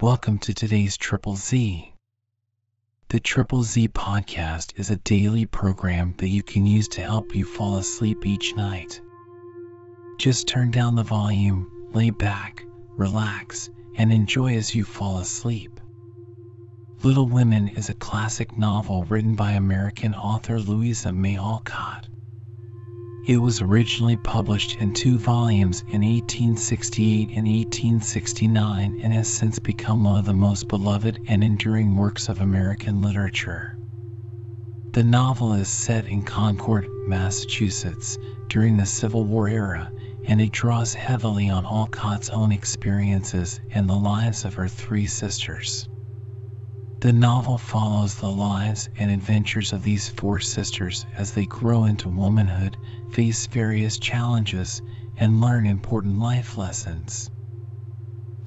Welcome to today's Triple Z. The Triple Z podcast is a daily program that you can use to help you fall asleep each night. Just turn down the volume, lay back, relax, and enjoy as you fall asleep. Little Women is a classic novel written by American author Louisa May Alcott. It was originally published in two volumes in 1868 and 1869 and has since become one of the most beloved and enduring works of American literature. The novel is set in Concord, Massachusetts during the Civil War era and it draws heavily on Alcott's own experiences and the lives of her three sisters. The novel follows the lives and adventures of these four sisters as they grow into womanhood, face various challenges, and learn important life lessons.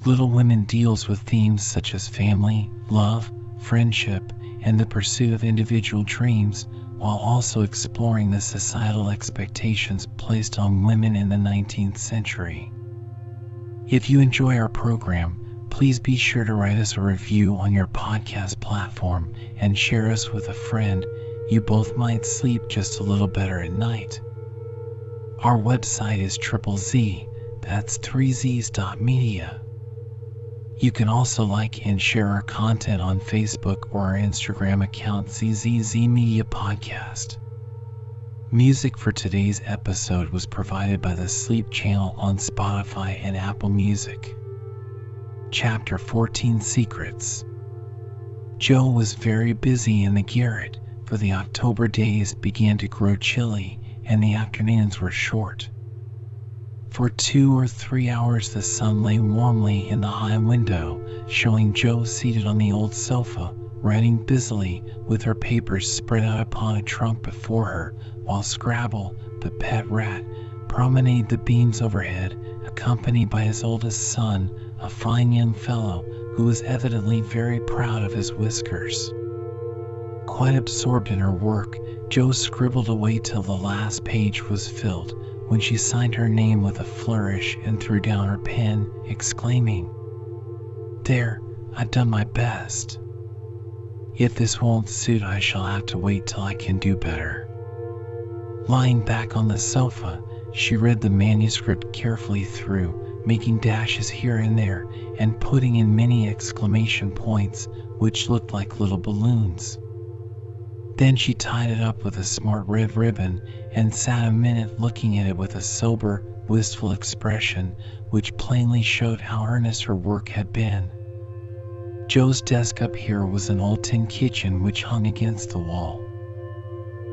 Little Women deals with themes such as family, love, friendship, and the pursuit of individual dreams, while also exploring the societal expectations placed on women in the 19th century. If you enjoy our program, please be sure to write us a review on your podcast platform and share us with a friend. You both might sleep just a little better at night. Our website is triple Z, that's 3z's.media. You can also like and share our content on Facebook or our Instagram account ZZZ Media Podcast. Music for today's episode was provided by the Sleep Channel on Spotify and Apple Music. Chapter 14 Secrets Jo was very busy in the garret, for the October days began to grow chilly and the afternoons were short. For two or three hours the sun lay warmly in the high window, showing Jo seated on the old sofa, writing busily with her papers spread out upon a trunk before her, while Scrabble, the pet rat, promenaded the beams overhead, accompanied by his oldest son, a fine young fellow who was evidently very proud of his whiskers. Quite absorbed in her work, Jo scribbled away till the last page was filled, when she signed her name with a flourish and threw down her pen, exclaiming, There, I've done my best. If this won't suit, I shall have to wait till I can do better. Lying back on the sofa, she read the manuscript carefully through making dashes here and there and putting in many exclamation points which looked like little balloons. Then she tied it up with a smart red ribbon and sat a minute looking at it with a sober, wistful expression which plainly showed how earnest her work had been. Jo's desk up here was an old tin kitchen which hung against the wall.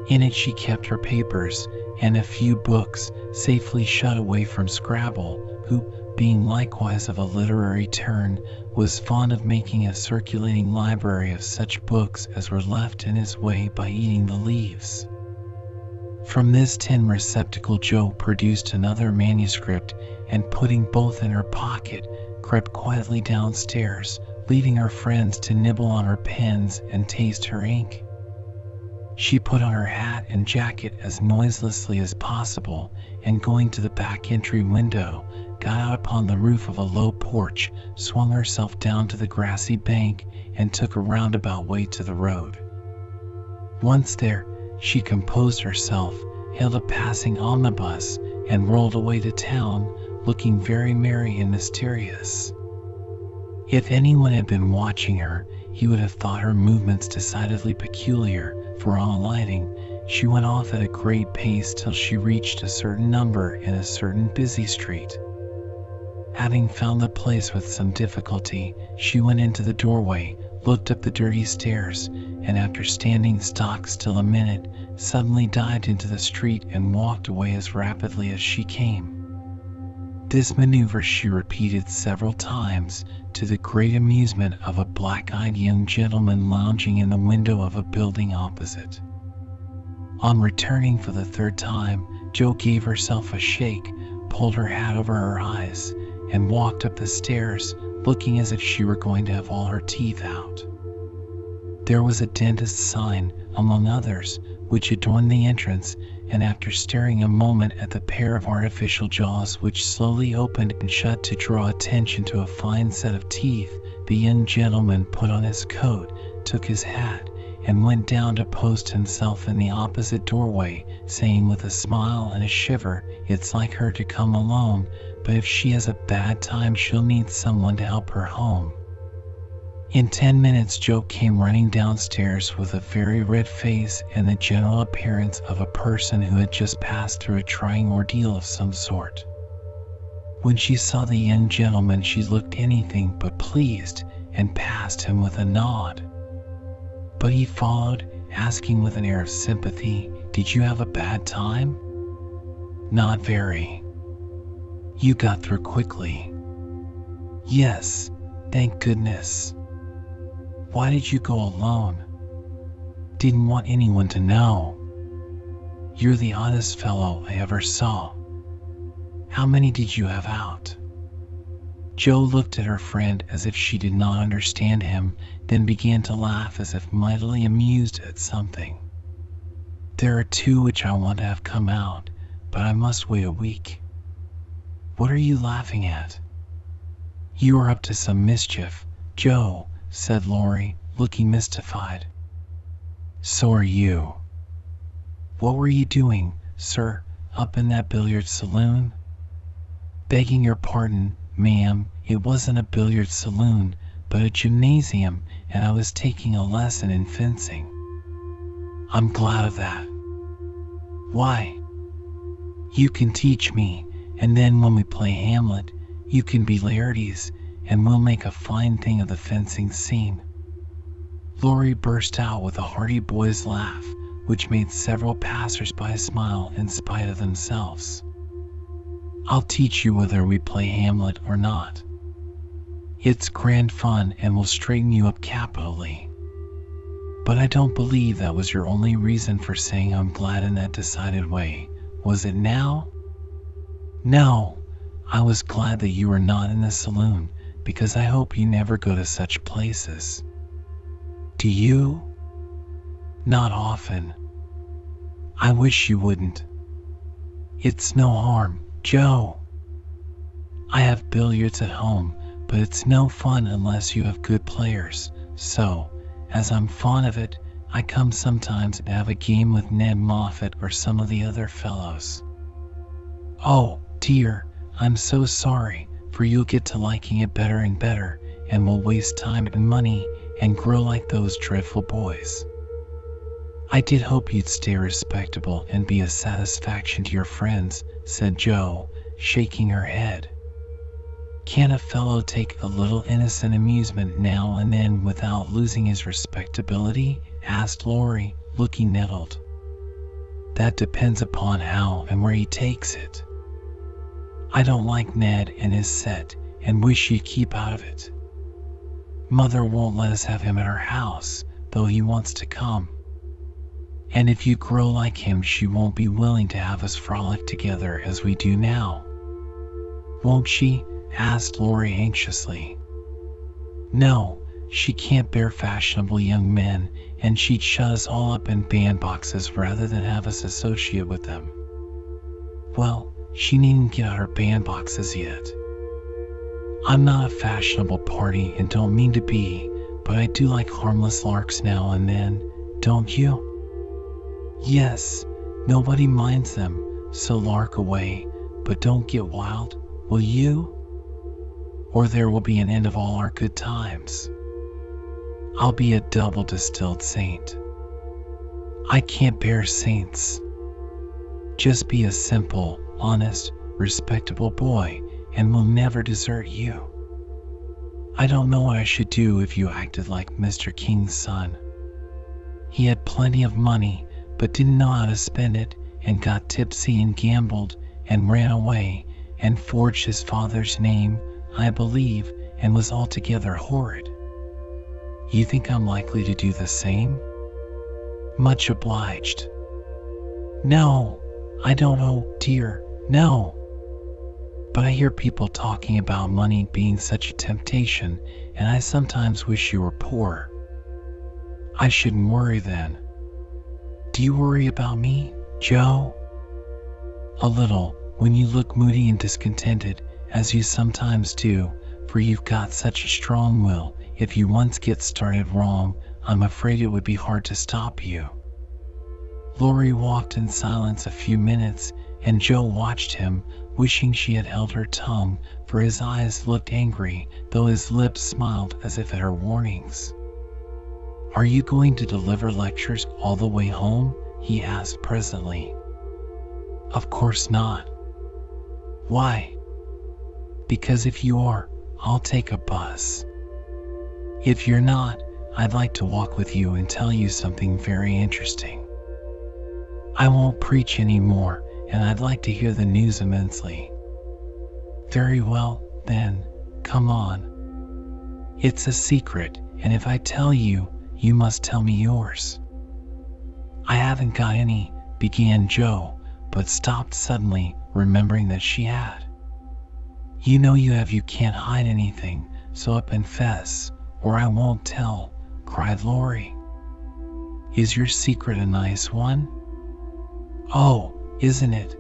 In it she kept her papers and a few books safely shut away from Scrabble, who, being likewise of a literary turn, was fond of making a circulating library of such books as were left in his way by eating the leaves. From this tin receptacle Jo produced another manuscript and putting both in her pocket, crept quietly downstairs, leaving her friends to nibble on her pens and taste her ink. She put on her hat and jacket as noiselessly as possible, and going to the back entry window, got out upon the roof of a low porch, swung herself down to the grassy bank, and took a roundabout way to the road. Once there, she composed herself, hailed a passing omnibus, and rolled away to town, looking very merry and mysterious. If anyone had been watching her, he would have thought her movements decidedly peculiar, for on alighting, she went off at a great pace till she reached a certain number in a certain busy street. Having found the place with some difficulty, she went into the doorway, looked up the dirty stairs, and after standing stock still a minute, suddenly dived into the street and walked away as rapidly as she came. This maneuver she repeated several times, to the great amusement of a black eyed young gentleman lounging in the window of a building opposite. On returning for the third time, Jo gave herself a shake, pulled her hat over her eyes, and walked up the stairs looking as if she were going to have all her teeth out. There was a dentist's sign, among others, which adorned the entrance, and after staring a moment at the pair of artificial jaws which slowly opened and shut to draw attention to a fine set of teeth The young gentleman put on his coat, took his hat, and went down to post himself in the opposite doorway, saying with a smile and a shiver, It's like her to come alone, but if she has a bad time, she'll need someone to help her home. In ten minutes, Jo came running downstairs with a very red face and the general appearance of a person who had just passed through a trying ordeal of some sort. When she saw the young gentleman, she looked anything but pleased and passed him with a nod. But he followed, asking with an air of sympathy, Did you have a bad time? Not very. You got through quickly. Yes, thank goodness. Why did you go alone? Didn't want anyone to know. You're the oddest fellow I ever saw. How many did you have out? Jo looked at her friend as if she did not understand him, then began to laugh as if mightily amused at something. There are two which I want to have come out, but I must wait a week. What are you laughing at? You are up to some mischief, Jo, said Laurie, looking mystified. So are you. What were you doing, sir, up in that billiard saloon? Begging your pardon, ma'am, it wasn't a billiard saloon, but a gymnasium, and I was taking a lesson in fencing. I'm glad of that. Why? You can teach me, and then when we play Hamlet, you can be Laertes and we'll make a fine thing of the fencing scene. Laurie burst out with a hearty boy's laugh, which made several passers-by smile in spite of themselves. I'll teach you whether we play Hamlet or not. It's grand fun and will straighten you up capitally. But I don't believe that was your only reason for saying I'm glad in that decided way, was it now? No, I was glad that you were not in the saloon because I hope you never go to such places. Do you? Not often. I wish you wouldn't. It's no harm, Jo. I have billiards at home, but it's no fun unless you have good players. So, as I'm fond of it, I come sometimes and have a game with Ned Moffat or some of the other fellows. Oh, dear, I'm so sorry for you'll get to liking it better and better and will waste time and money and grow like those dreadful boys. I did hope you'd stay respectable and be a satisfaction to your friends, said Jo, shaking her head. Can't a fellow take a little innocent amusement now and then without losing his respectability? asked Laurie, looking nettled. That depends upon how and where he takes it. I don't like Ned and his set and wish you'd keep out of it. Mother won't let us have him at her house, though he wants to come. And if you grow like him, she won't be willing to have us frolic together as we do now. Won't she? Asked Laurie anxiously. No, she can't bear fashionable young men, and she'd shut us all up in bandboxes rather than have us associate with them. Well, she needn't get out her bandboxes yet. I'm not a fashionable party and don't mean to be, but I do like harmless larks now and then, don't you? Yes, nobody minds them, so lark away, but don't get wild, will you? Or there will be an end of all our good times. I'll be a double distilled saint. I can't bear saints. Just be a simple, honest, respectable boy and we'll never desert you. I don't know what I should do if you acted like Mr. King's son. He had plenty of money, but didn't know how to spend it, and got tipsy and gambled, and ran away, and forged his father's name, I believe, and was altogether horrid. You think I'm likely to do the same? Much obliged. No, I don't know, dear. No. But I hear people talking about money being such a temptation, and I sometimes wish you were poor. I shouldn't worry then. Do you worry about me, Jo? A little, when you look moody and discontented, as you sometimes do, for you've got such a strong will, if you once get started wrong, I'm afraid it would be hard to stop you. Laurie walked in silence a few minutes, and Jo watched him, wishing she had held her tongue, for his eyes looked angry, though his lips smiled as if at her warnings. Are you going to deliver lectures all the way home? he asked presently. Of course not. Why? Because if you are, I'll take a bus. If you're not, I'd like to walk with you and tell you something very interesting. I won't preach anymore, and I'd like to hear the news immensely. Very well, then, come on. It's a secret, and if I tell you, you must tell me yours. I haven't got any, began Jo, but stopped suddenly, remembering that she had. You know you have, you can't hide anything, so up and fess, or I won't tell, cried Laurie. Is your secret a nice one? Oh, isn't it?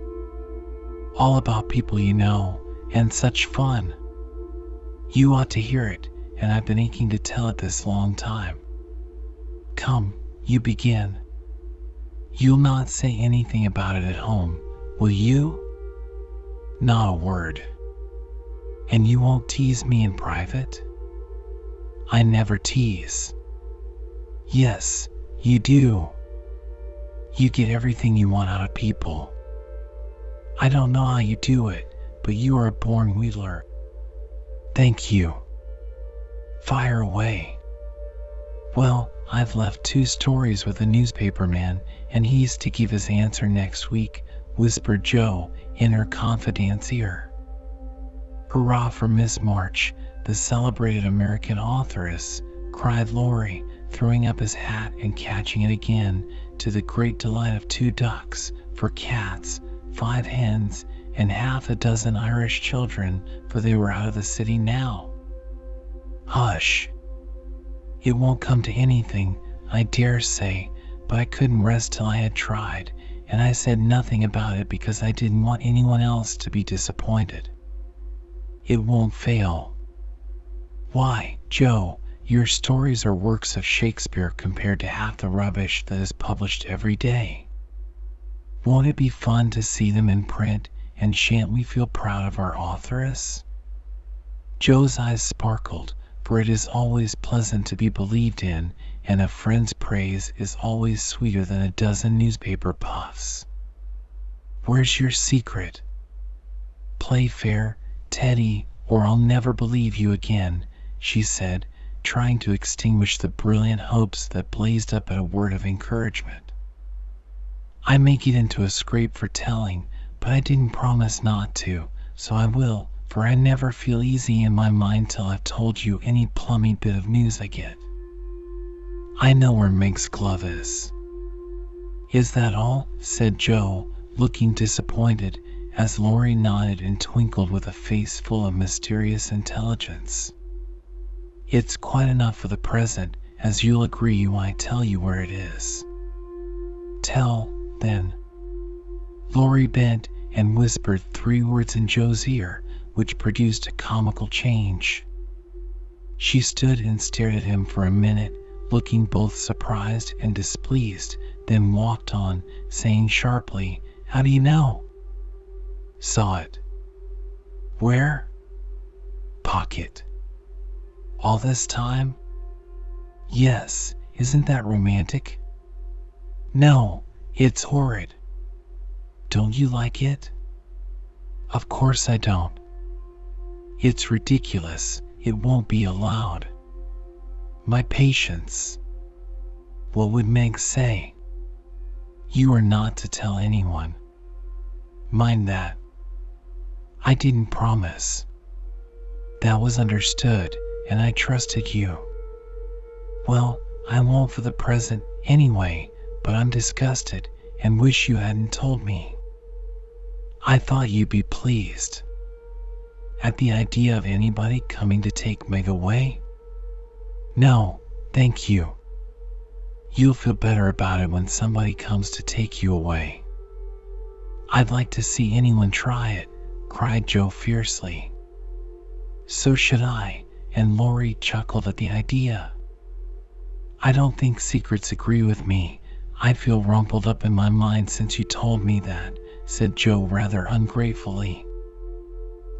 All about people you know, and such fun. You ought to hear it, and I've been aching to tell it this long time. Come, you begin. You'll not say anything about it at home, will you? Not a word. And you won't tease me in private? I never tease. Yes, you do. You get everything you want out of people. I don't know how you do it, but you are a born wheedler. Thank you. Fire away. Well, I've left two stories with the newspaperman, and he's to give his answer next week, whispered Jo in her confidant's ear. Hurrah four Miss March, the celebrated American authoress, cried Laurie, throwing up his hat and catching it again, to the great delight of two ducks, for cats, five hens, and half a dozen Irish children, for they were out of the city now. Hush, it won't come to anything, I dare say, but I couldn't rest till I had tried, and I said nothing about it because I didn't want anyone else to be disappointed. It won't fail. Why, Jo, your stories are works of Shakespeare compared to half the rubbish that is published every day. Won't it be fun to see them in print, and shan't we feel proud of our authoress? Jo's eyes sparkled, for it is always pleasant to be believed in, and a friend's praise is always sweeter than a dozen newspaper puffs. Where's your secret? Play fair, Teddy, or I'll never believe you again, she said, trying to extinguish the brilliant hopes that blazed up at a word of encouragement. I may get into a scrape for telling, but I didn't promise not to, so I will for I never feel easy in my mind till I've told you any plummy bit of news I get. I know where Meg's glove is. Is that all? said Jo, looking disappointed, as Laurie nodded and twinkled with a face full of mysterious intelligence. It's quite enough for the present, as you'll agree when I tell you where it is. Tell, then. Laurie bent and whispered three words in Jo's ear, which produced a comical change. She stood and stared at him for a minute, looking both surprised and displeased, then walked on, saying sharply, How do you know? Saw it. Where? Pocket. All this time? Yes, isn't that romantic? No, it's horrid. Don't you like it? Of course I don't. It's ridiculous. It won't be allowed. My patience. What would Meg say? You are not to tell anyone. Mind that. I didn't promise. That was understood, and I trusted you. Well, I won't for the present anyway, but I'm disgusted and wish you hadn't told me. I thought you'd be pleased at the idea of anybody coming to take Meg away? No, thank you. You'll feel better about it when somebody comes to take you away. I'd like to see anyone try it, cried Jo fiercely. So should I, and Laurie chuckled at the idea. I don't think secrets agree with me. I feel rumpled up in my mind since you told me that, said Jo rather ungratefully.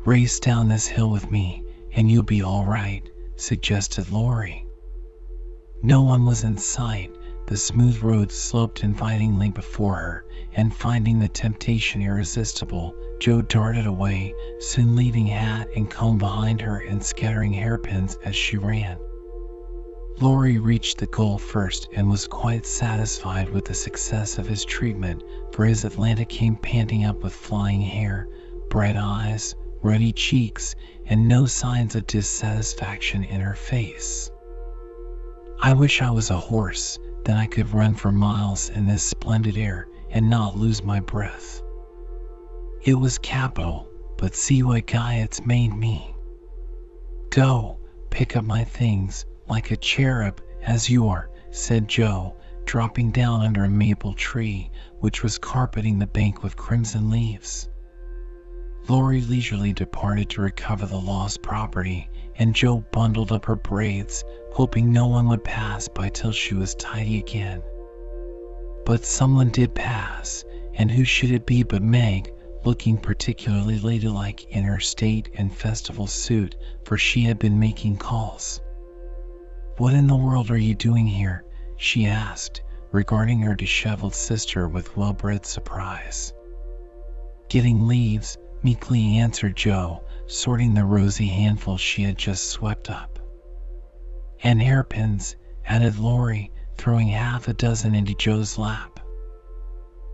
Race down this hill with me, and you'll be all right, suggested Laurie. No one was in sight. The smooth road sloped invitingly before her, and finding the temptation irresistible, Jo darted away, soon leaving hat and comb behind her and scattering hairpins as she ran. Laurie reached the goal first and was quite satisfied with the success of his treatment, for his Atalanta came panting up with flying hair, bright eyes, ruddy cheeks, and no signs of dissatisfaction in her face. I wish I was a horse, then I could run for miles in this splendid air and not lose my breath. It was capital, but see what guy made me. Go, pick up my things, like a cherub, as you are, said Jo, dropping down under a maple tree, which was carpeting the bank with crimson leaves. Laurie leisurely departed to recover the lost property, and Jo bundled up her braids, hoping no one would pass by till she was tidy again. But someone did pass, and who should it be but Meg, looking particularly ladylike in her state and festival suit, for she had been making calls. What in the world are you doing here? she asked, regarding her disheveled sister with well bred surprise. Getting leaves, meekly answered Jo, sorting the rosy handful she had just swept up. And hairpins, added Laurie, throwing half a dozen into Jo's lap.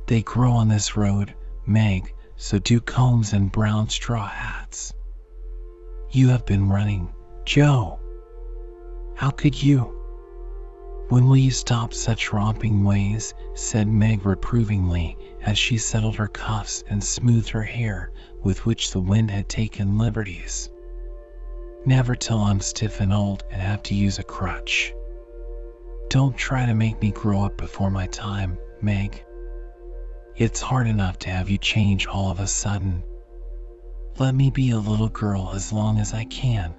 They grow on this road, Meg, so do combs and brown straw hats. You have been running, Jo. How could you? When will you stop such romping ways? said Meg reprovingly as she settled her cuffs and smoothed her hair, with which the wind had taken liberties. Never till I'm stiff and old and have to use a crutch. Don't try to make me grow up before my time, Meg. It's hard enough to have you change all of a sudden. Let me be a little girl as long as I can.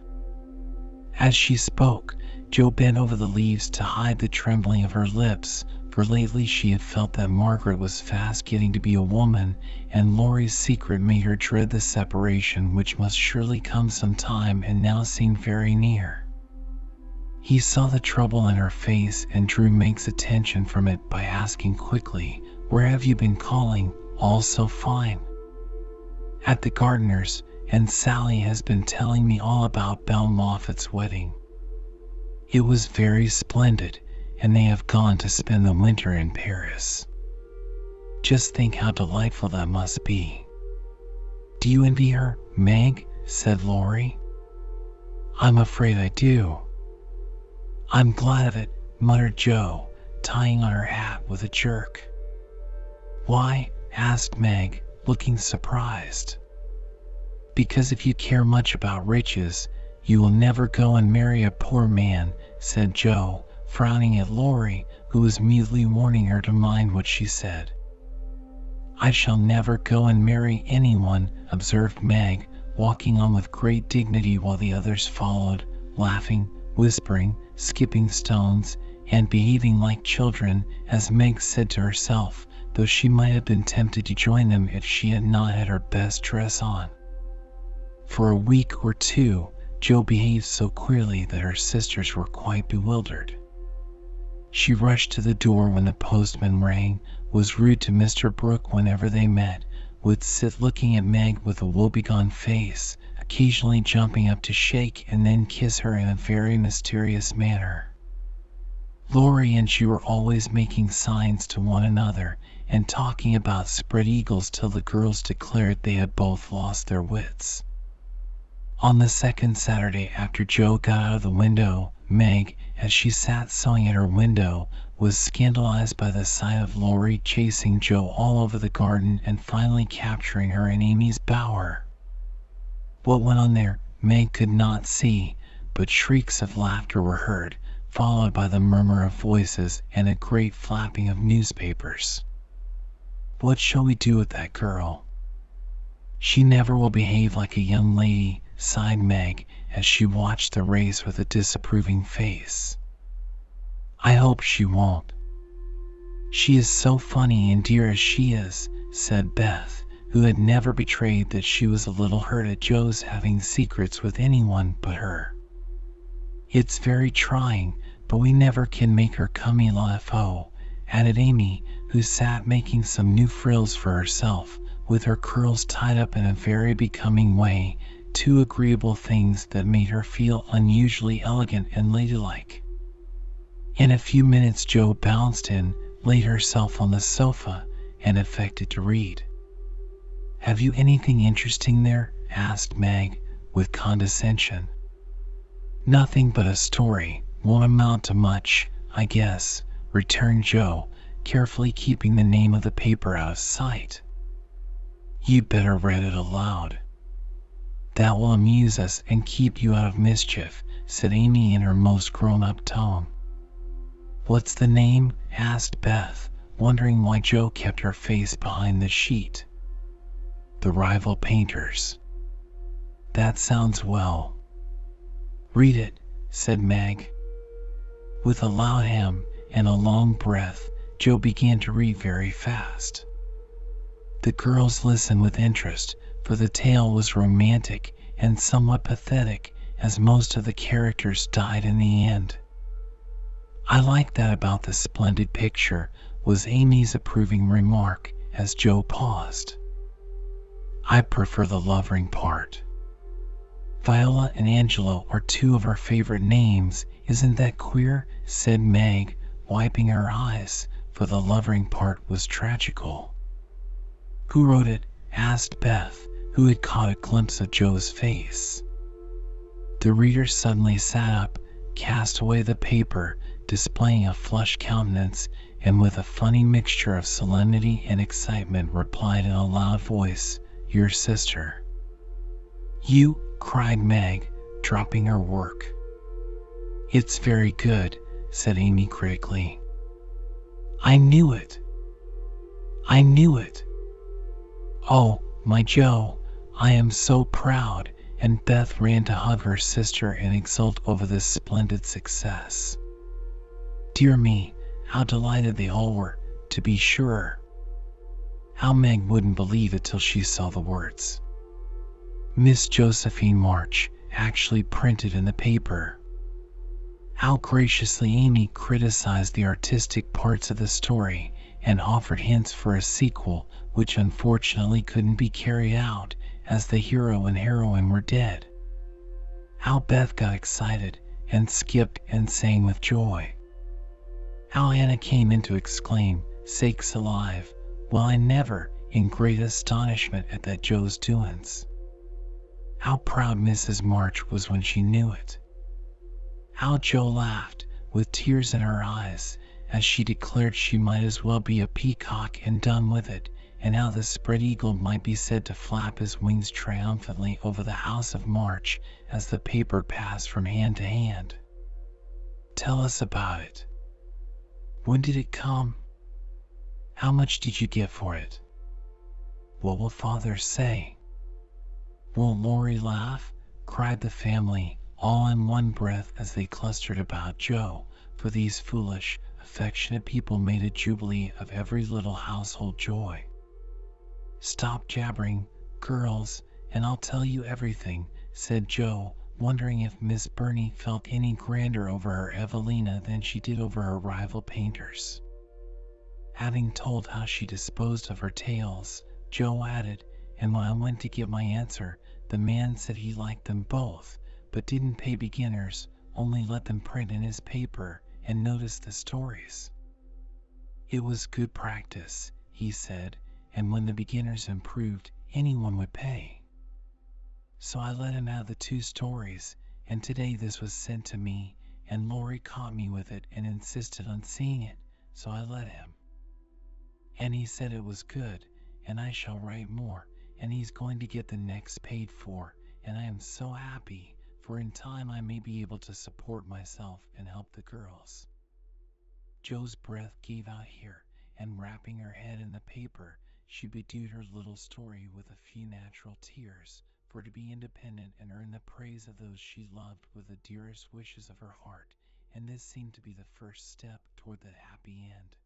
As she spoke, Jo bent over the leaves to hide the trembling of her lips, for lately she had felt that Margaret was fast getting to be a woman, and Laurie's secret made her dread the separation which must surely come some time and now seemed very near. He saw the trouble in her face and drew Meg's attention from it by asking quickly, Where have you been calling? All so fine. At the Gardiner's, and Sally has been telling me all about Belle Moffat's wedding. It was very splendid, and they have gone to spend the winter in Paris. Just think how delightful that must be. Do you envy her, Meg? said Laurie. I'm afraid I do. I'm glad of it, muttered Jo, tying on her hat with a jerk. Why? asked Meg, looking surprised. Because if you care much about riches, you will never go and marry a poor man, said Jo, frowning at Laurie, who was mutely warning her to mind what she said. I shall never go and marry anyone, observed Meg, walking on with great dignity while the others followed, laughing, whispering, skipping stones, and behaving like children, as Meg said to herself, though she might have been tempted to join them if she had not had her best dress on. For a week or two, Jo behaved so queerly that her sisters were quite bewildered. She rushed to the door when the postman rang, was rude to Mr. Brooke whenever they met, would sit looking at Meg with a woebegone face, occasionally jumping up to shake and then kiss her in a very mysterious manner. Laurie and she were always making signs to one another and talking about spread eagles till the girls declared they had both lost their wits. On the second Saturday after Jo got out of the window, Meg, as she sat sewing at her window, was scandalized by the sight of Laurie chasing Jo all over the garden and finally capturing her in Amy's bower. What went on there, Meg could not see, but shrieks of laughter were heard, followed by the murmur of voices and a great flapping of newspapers. What shall we do with that girl? She never will behave like a young lady, sighed Meg, as she watched the race with a disapproving face. I hope she won't. She is so funny and dear as she is, said Beth, who had never betrayed that she was a little hurt at Jo's having secrets with anyone but her. It's very trying, but we never can make her comme il faut, added Amy, who sat making some new frills for herself, with her curls tied up in a very becoming way, two agreeable things that made her feel unusually elegant and ladylike. In a few minutes Jo bounced in, laid herself on the sofa, and affected to read. Have you anything interesting there? asked Meg, with condescension. Nothing but a story. Won't amount to much, I guess, returned Jo, carefully keeping the name of the paper out of sight. You'd better read it aloud. That will amuse us and keep you out of mischief, said Amy in her most grown up tone. What's the name? asked Beth, wondering why Jo kept her face behind the sheet. The Rival Painters. That sounds well. Read it, said Meg. With a loud hem and a long breath, Jo began to read very fast. The girls listened with interest, for the tale was romantic and somewhat pathetic, as most of the characters died in the end. I like that about the splendid picture, was Amy's approving remark as Jo paused. I prefer the lovering part. Viola and Angelo are two of our favorite names. Isn't that queer? said Meg, wiping her eyes, for the lovering part was tragical. Who wrote it? asked Beth, who had caught a glimpse of Jo's face. The reader suddenly sat up, cast away the paper, displaying a flushed countenance, and with a funny mixture of solemnity and excitement replied in a loud voice, Your sister. You cried Meg, dropping her work. It's very good, said Amy critically. I knew it. I knew it. Oh, my Jo, I am so proud, and Beth ran to hug her sister and exult over this splendid success. Dear me, how delighted they all were, to be sure. How Meg wouldn't believe it till she saw the words. Miss Josephine March actually printed in the paper. How graciously Amy criticized the artistic parts of the story and offered hints for a sequel, which unfortunately couldn't be carried out as the hero and heroine were dead. How Beth got excited and skipped and sang with joy. How Anna came in to exclaim, Sakes alive! Well, I never, in great astonishment at that Jo's doings. How proud Mrs. March was when she knew it. How Jo laughed, with tears in her eyes, as she declared she might as well be a peacock and done with it, and how the spread eagle might be said to flap his wings triumphantly over the house of March as the paper passed from hand to hand. Tell us about it. When did it come? How much did you get for it? What will father say? Won't Laurie laugh? cried the family, all in one breath as they clustered about Jo, for these foolish, affectionate people made a jubilee of every little household joy. Stop jabbering, girls, and I'll tell you everything, said Jo, wondering if Miss Burney felt any grander over her Evelina than she did over her rival painters. Having told how she disposed of her tales, Jo added, and when I went to get my answer, the man said he liked them both, but didn't pay beginners, only let them print in his paper and notice the stories. It was good practice, he said, and when the beginners improved, anyone would pay. So I let him have the two stories, and today this was sent to me, and Laurie caught me with it and insisted on seeing it, so I let him. And he said it was good, and I shall write more, and he's going to get the next paid for, and I am so happy, for in time I may be able to support myself and help the girls. Jo's breath gave out here, and wrapping her head in the paper, she bedewed her little story with a few natural tears, for to be independent and earn the praise of those she loved with the dearest wishes of her heart, and this seemed to be the first step toward the happy end.